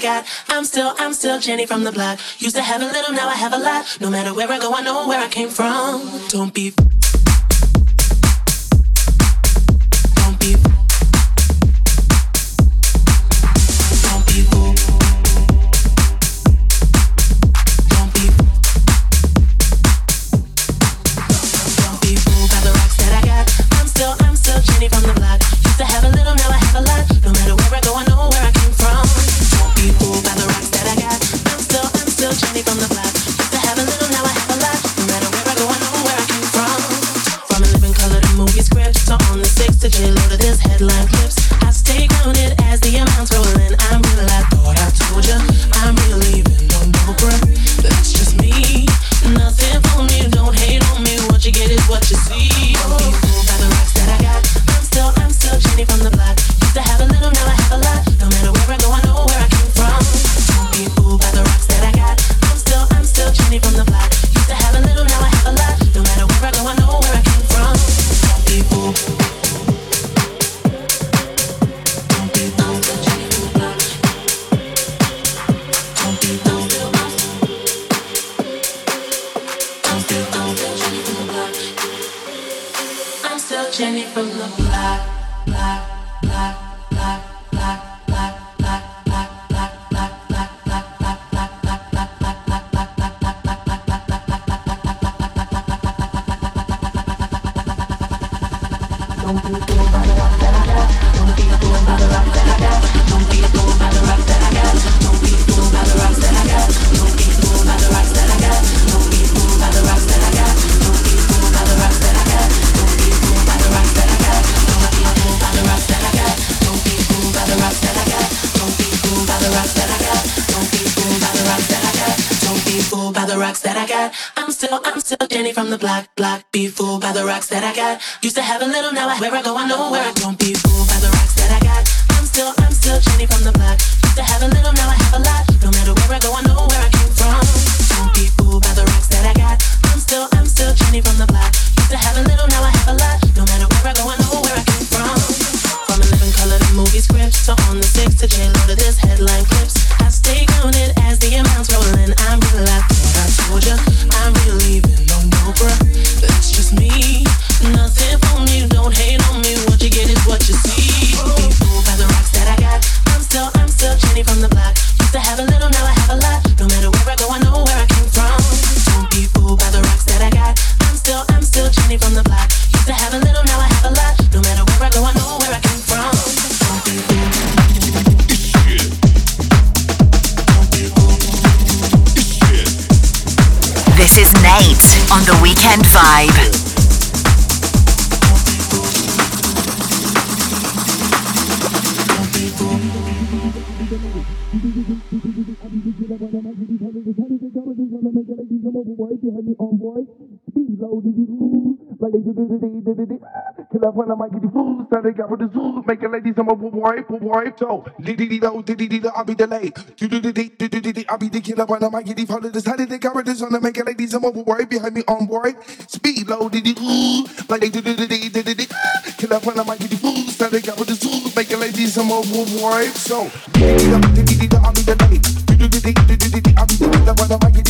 Got. I'm still, I'm still Jenny from the block. Used to have a little, now I have a lot. No matter where I go, I know where I came from. Don't be. where I go, I know. Wipe toe. Diddy dee do, diddy dee do, I'll be delayed. Do do do dee, do do dee, I'll be the killer when I might get holidays. How did they this on the make it like these? I'm overboard behind me on board. Speed low, diddy ooh, like they do do do dee, do do dee. Killer when I might get these fools, how they cover this ooh, make it like these. I'm overboard. So diddy dee do, I'll be delayed. Do do do dee, do do dee, I'll be the killer when I might get these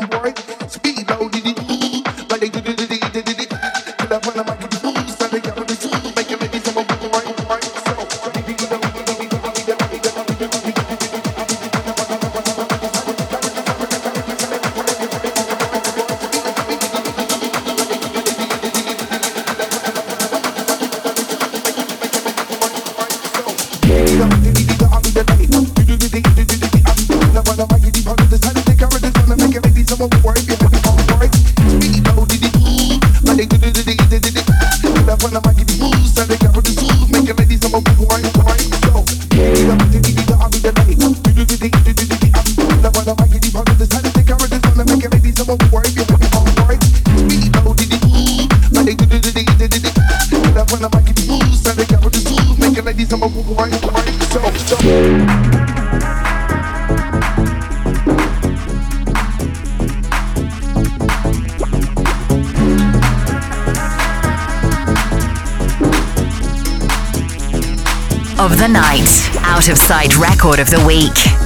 Out of sight record of the week.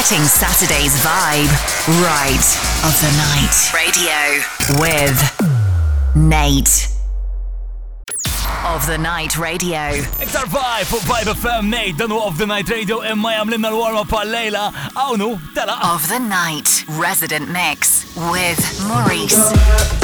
Setting Saturday's vibe right of the night. Radio with Nate. Of the Night Radio. Iktar vibe fuq Vibe FM Nate dan of the Night Radio imma pal-lejla għawnu tela. Of the Night Resident Mix with Maurice.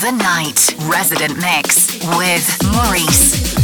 The night. Resident Mix with Maurice.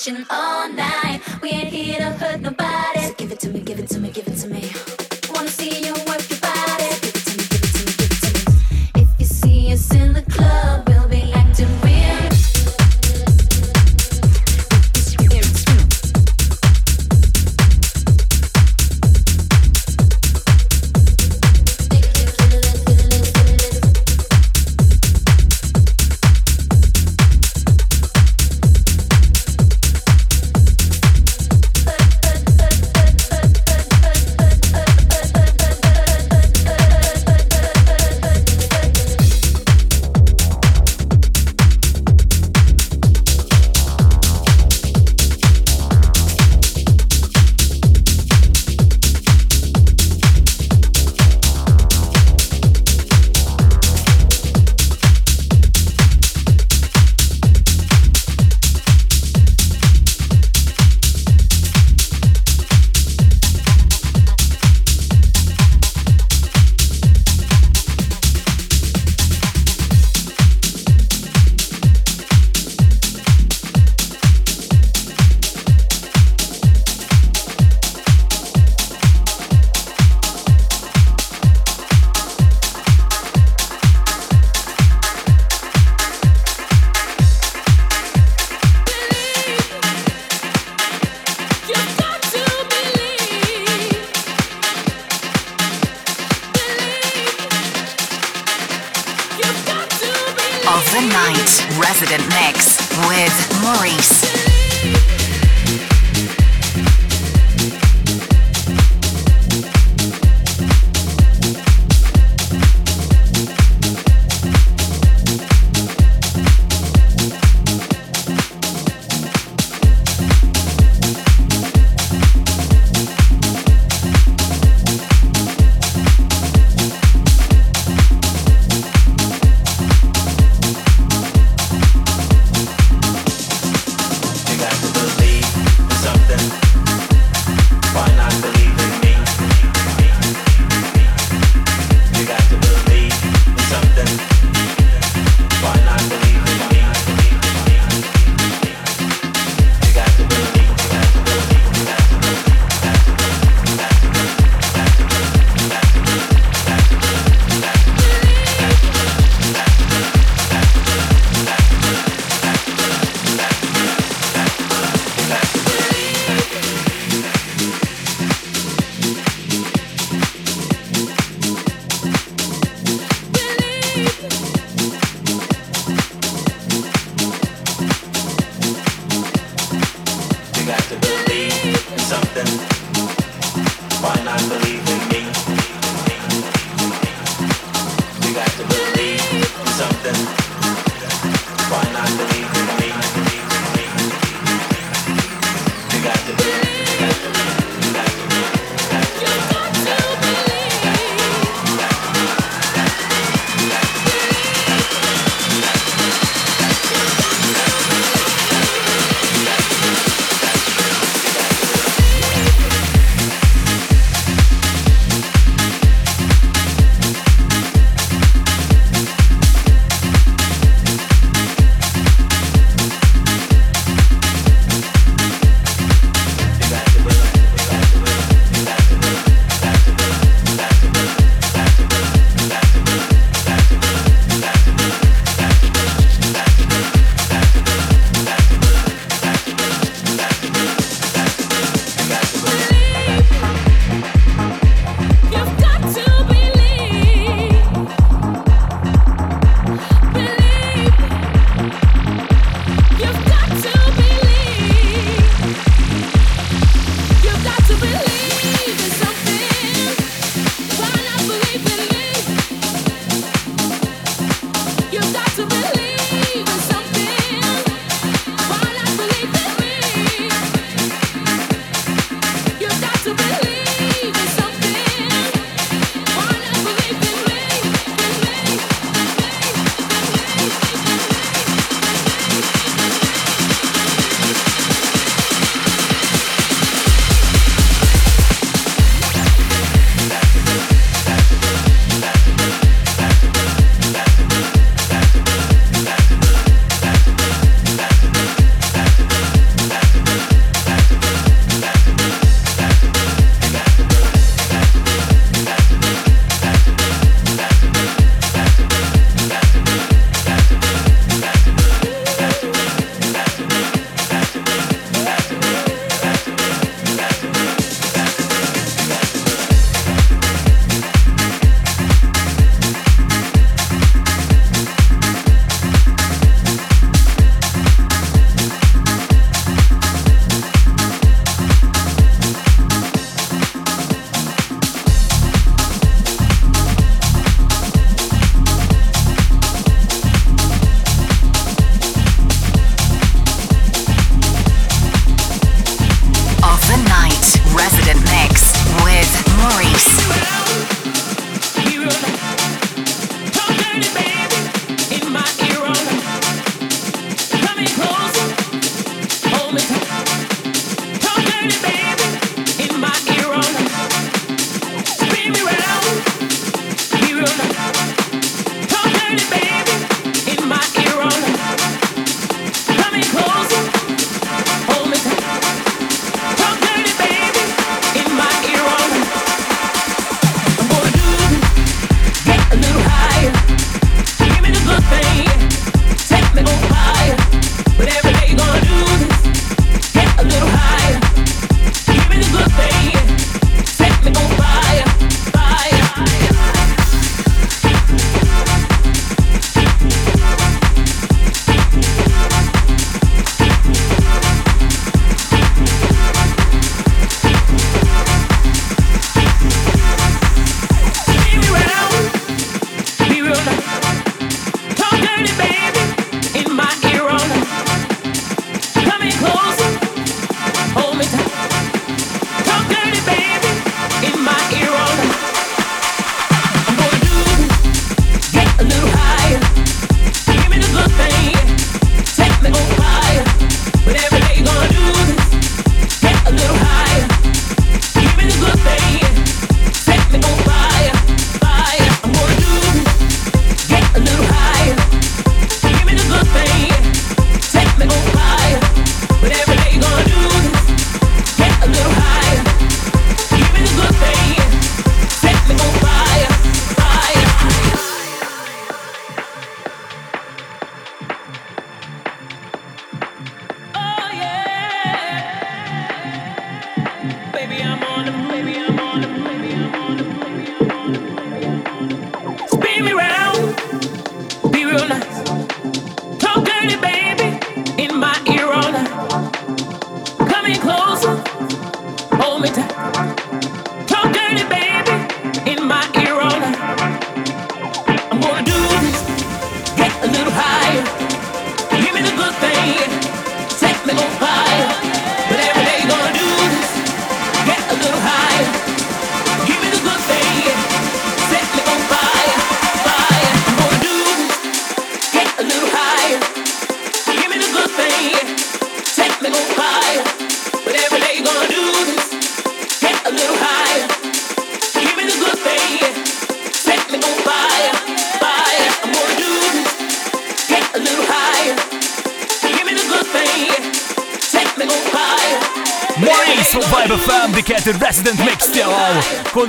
Watching all night.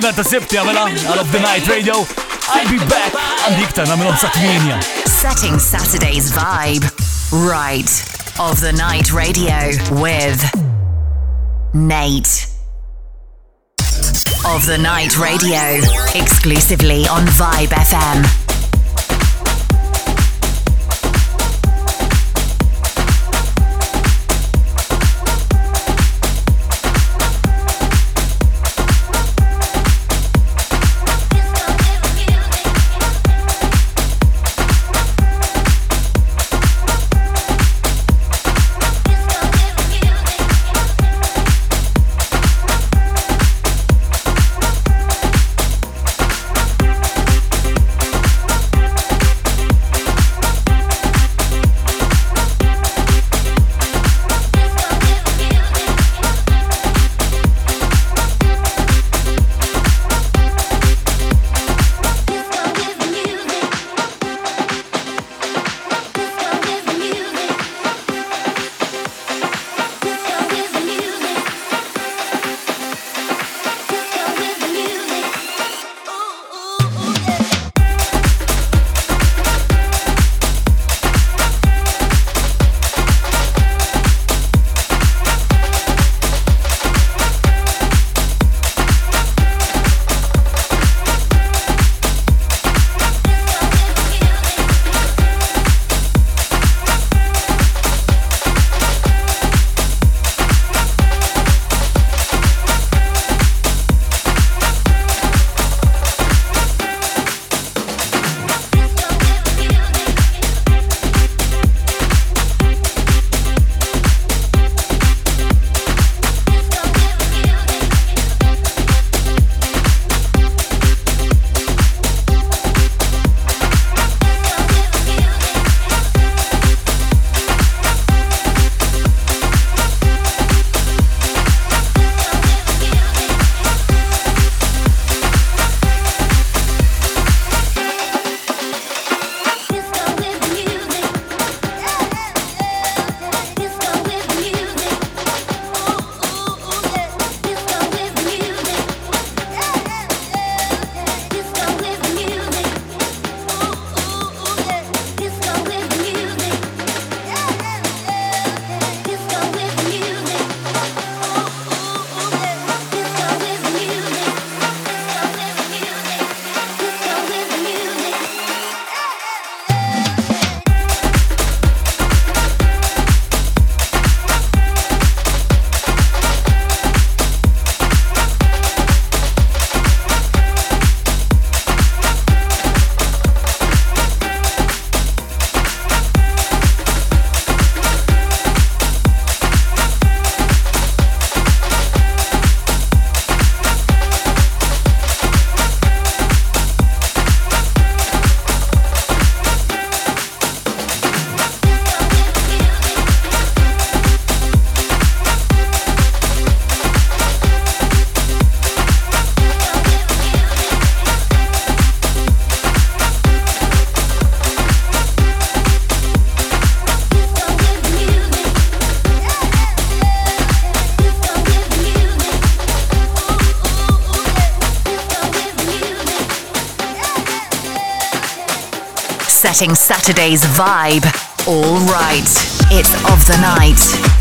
Tiegħu. Kull ta' sibti għamela għal of the Night Radio. I'll be back Setting Saturday's vibe right of the night radio with Nate. Of the night radio exclusively on Vibe FM. Setting Saturday's vibe. All right, it's of the night.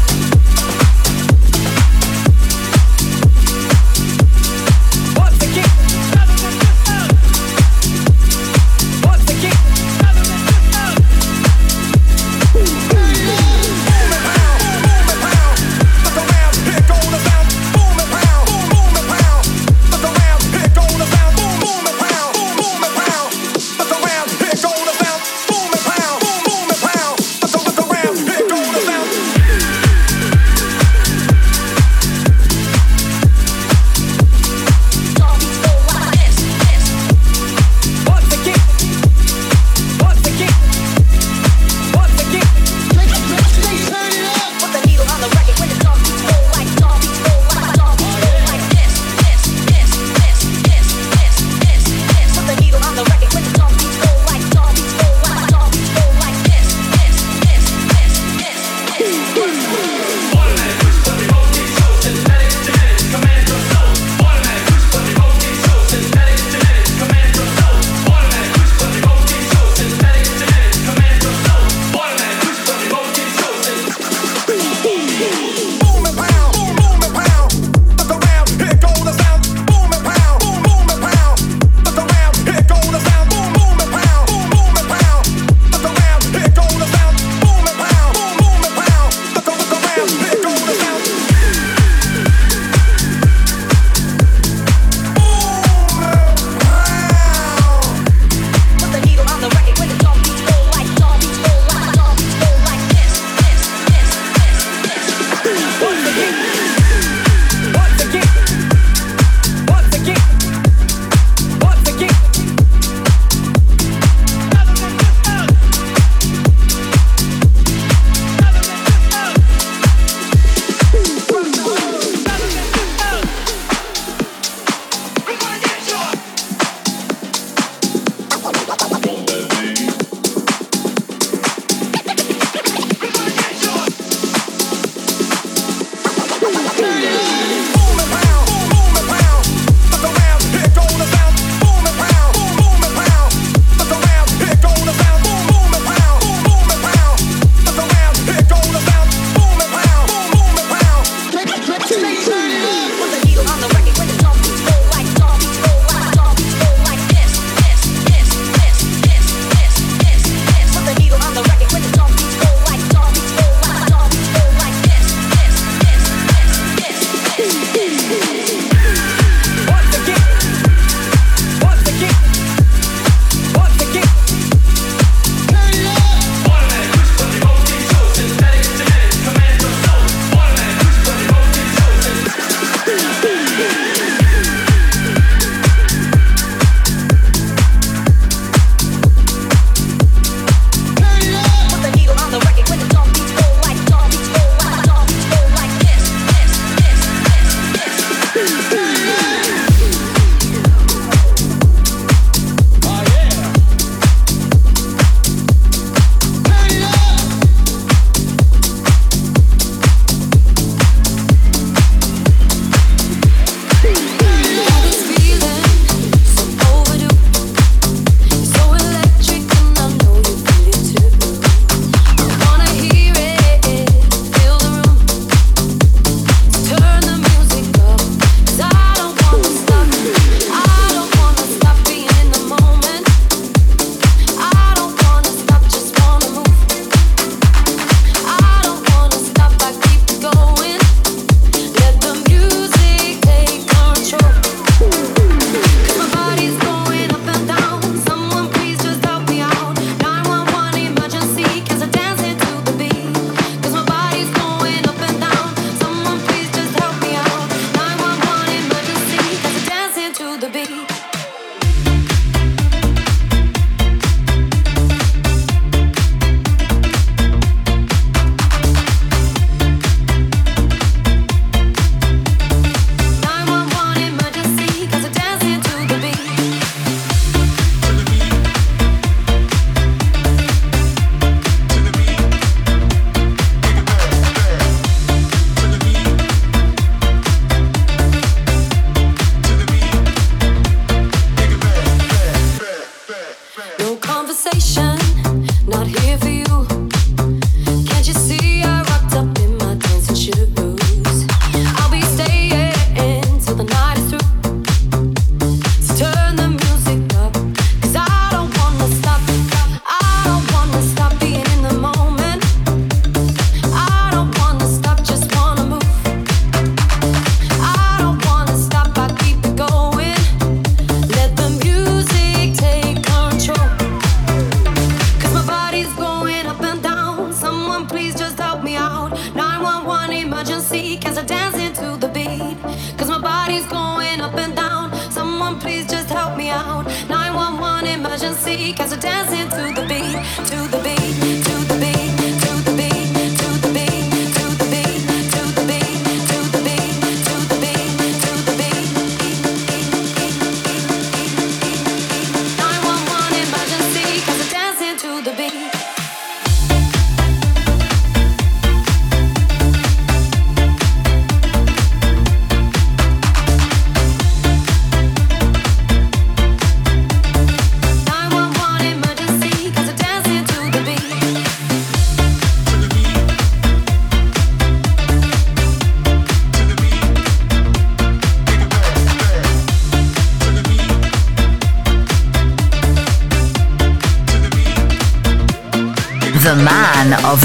Of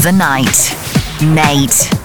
the night. Nate.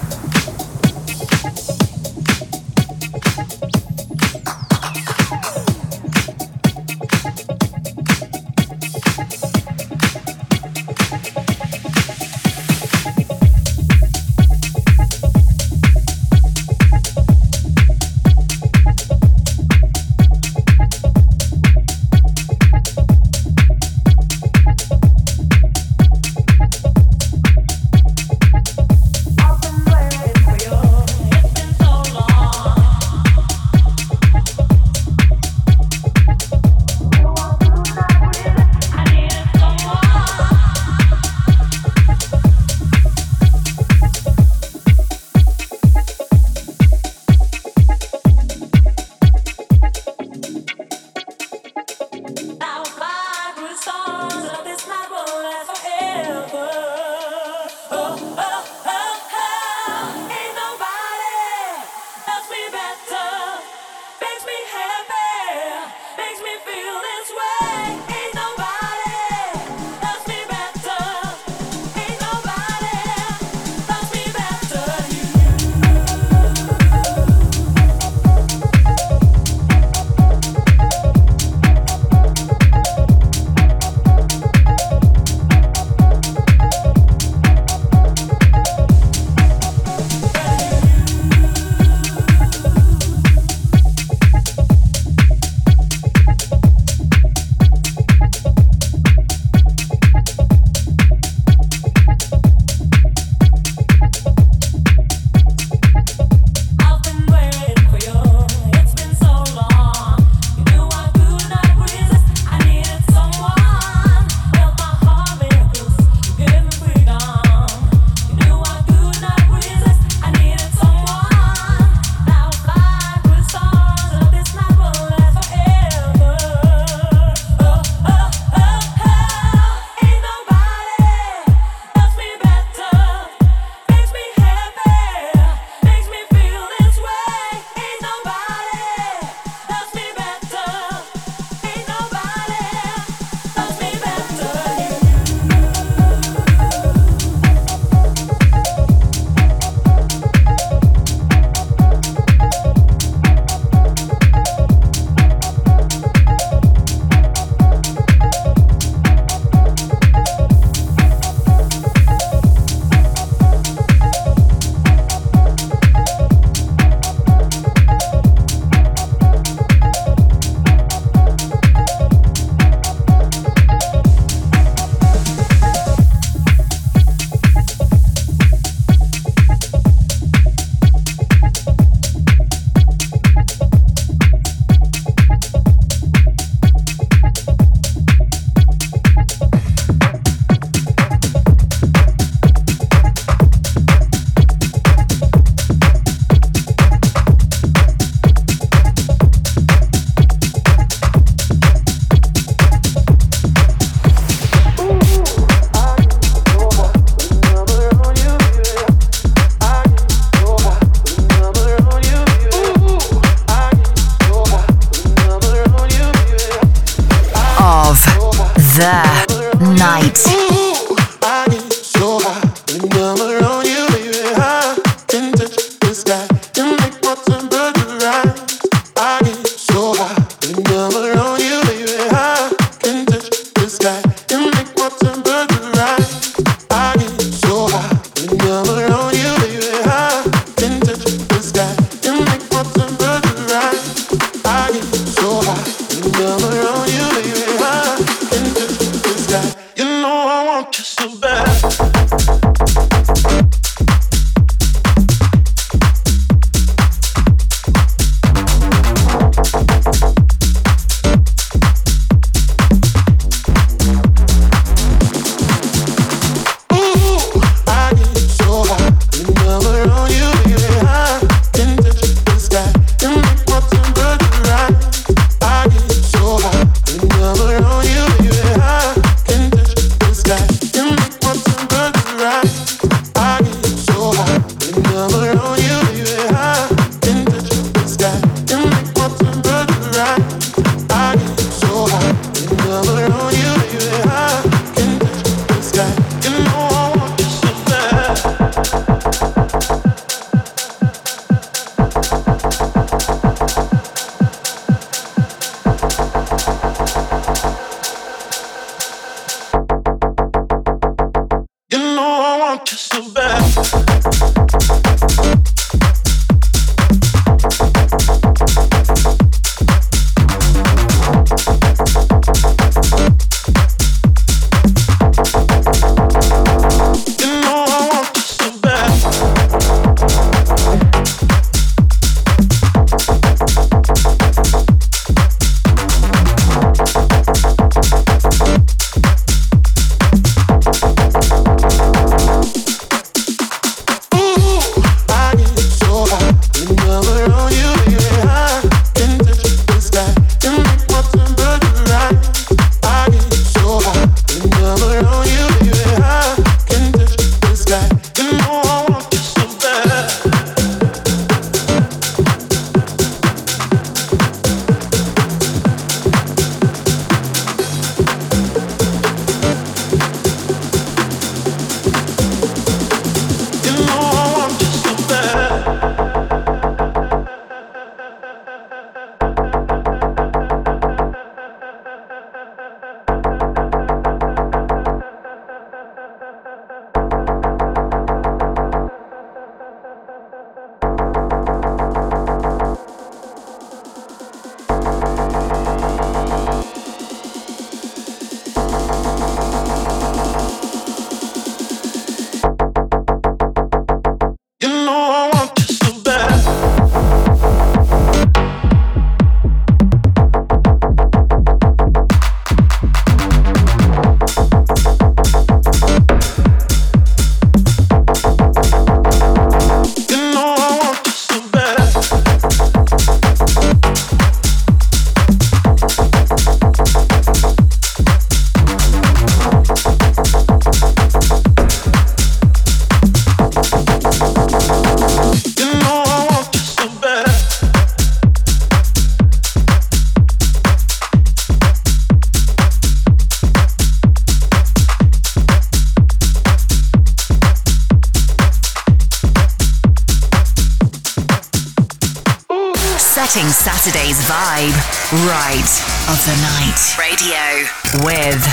The night. Radio with.